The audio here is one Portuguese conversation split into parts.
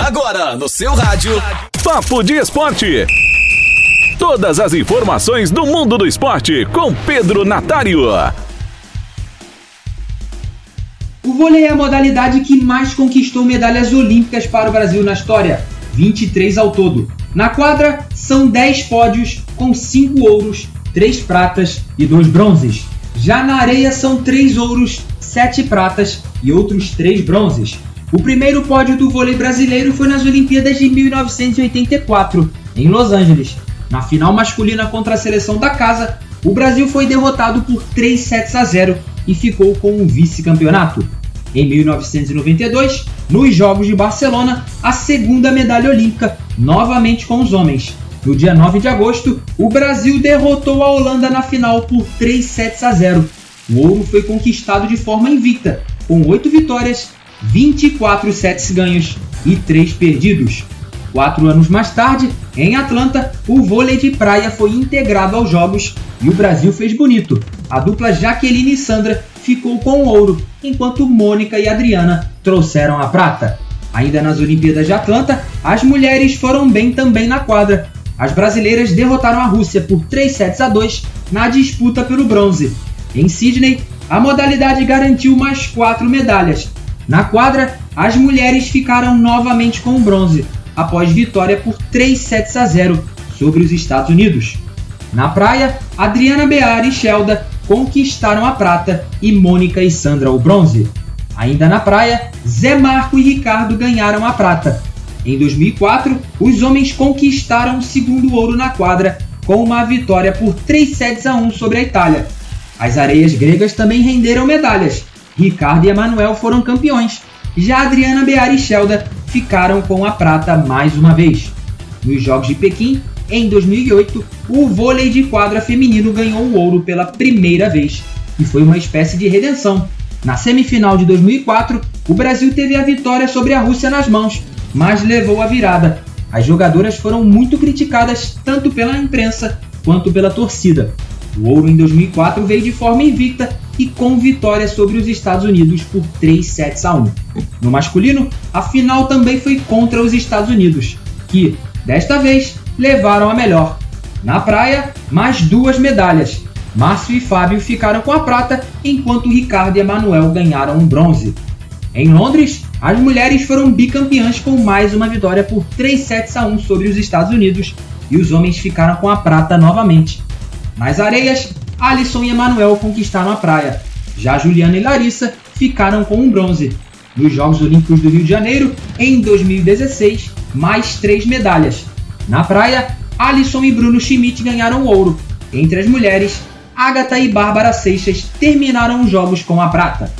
Agora no seu rádio. Papo de Esporte. Todas as informações do mundo do esporte com Pedro Natário. O vôlei é a modalidade que mais conquistou medalhas olímpicas para o Brasil na história, 23 ao todo. Na quadra, são 10 pódios, com 5 ouros, 3 pratas e 2 bronzes. Já na areia, são 3 ouros, 7 pratas e outros 3 bronzes. O primeiro pódio do vôlei brasileiro foi nas Olimpíadas de 1984, em Los Angeles. Na final masculina contra a seleção da casa, o Brasil foi derrotado por 3 sets a 0 e ficou com o vice-campeonato. Em 1992, nos Jogos de Barcelona, a segunda medalha olímpica, novamente com os homens. No dia 9 de agosto, o Brasil derrotou a Holanda na final por 3 sets a 0. O ouro foi conquistado de forma invicta, com 8 vitórias 24 sets ganhos e 3 perdidos. Quatro anos mais tarde, em Atlanta, o vôlei de praia foi integrado aos Jogos e o Brasil fez bonito. A dupla Jaqueline e Sandra ficou com o ouro, enquanto Mônica e Adriana trouxeram a prata. Ainda nas Olimpíadas de Atlanta, as mulheres foram bem também na quadra. As brasileiras derrotaram a Rússia por 3 sets a 2 na disputa pelo bronze. Em Sydney, a modalidade garantiu mais quatro medalhas, na quadra, as mulheres ficaram novamente com o bronze, após vitória por 3 sets a 0 sobre os Estados Unidos. Na praia, Adriana Bear e Shelda conquistaram a prata e Mônica e Sandra o bronze. Ainda na praia, Zé Marco e Ricardo ganharam a prata. Em 2004, os homens conquistaram o segundo ouro na quadra com uma vitória por 3 sets a 1 sobre a Itália. As areias gregas também renderam medalhas, Ricardo e Emanuel foram campeões. Já Adriana Bear e Shelda ficaram com a prata mais uma vez. Nos Jogos de Pequim, em 2008, o vôlei de quadra feminino ganhou o ouro pela primeira vez e foi uma espécie de redenção. Na semifinal de 2004, o Brasil teve a vitória sobre a Rússia nas mãos, mas levou a virada. As jogadoras foram muito criticadas tanto pela imprensa quanto pela torcida. O ouro em 2004 veio de forma invicta e com vitória sobre os Estados Unidos por 3 sets a 1. No masculino, a final também foi contra os Estados Unidos, que, desta vez, levaram a melhor. Na praia, mais duas medalhas. Márcio e Fábio ficaram com a prata, enquanto Ricardo e Emanuel ganharam um bronze. Em Londres, as mulheres foram bicampeãs com mais uma vitória por 3 sets a 1 sobre os Estados Unidos e os homens ficaram com a prata novamente. Nas areias, Alisson e Emanuel conquistaram a praia. Já Juliana e Larissa ficaram com um bronze. Nos Jogos Olímpicos do Rio de Janeiro, em 2016, mais três medalhas. Na praia, Alisson e Bruno Schmidt ganharam ouro. Entre as mulheres, Agatha e Bárbara Seixas terminaram os jogos com a prata.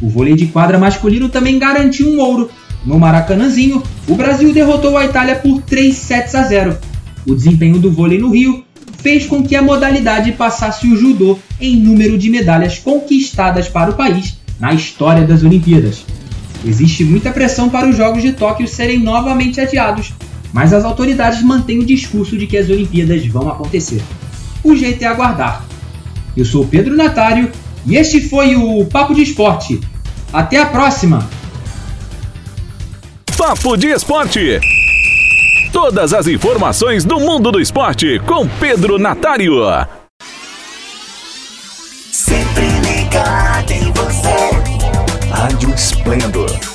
O vôlei de quadra masculino também garantiu um ouro. No Maracanãzinho, o Brasil derrotou a Itália por 3 sets a 0. O desempenho do vôlei no Rio fez com que a modalidade passasse o judô em número de medalhas conquistadas para o país na história das Olimpíadas. Existe muita pressão para os Jogos de Tóquio serem novamente adiados, mas as autoridades mantêm o discurso de que as Olimpíadas vão acontecer. O jeito é aguardar. Eu sou Pedro Natário e este foi o Papo de Esporte. Até a próxima! Papo de Esporte. Todas as informações do mundo do esporte com Pedro Natário. Sempre ligado em você. Rádio Esplendor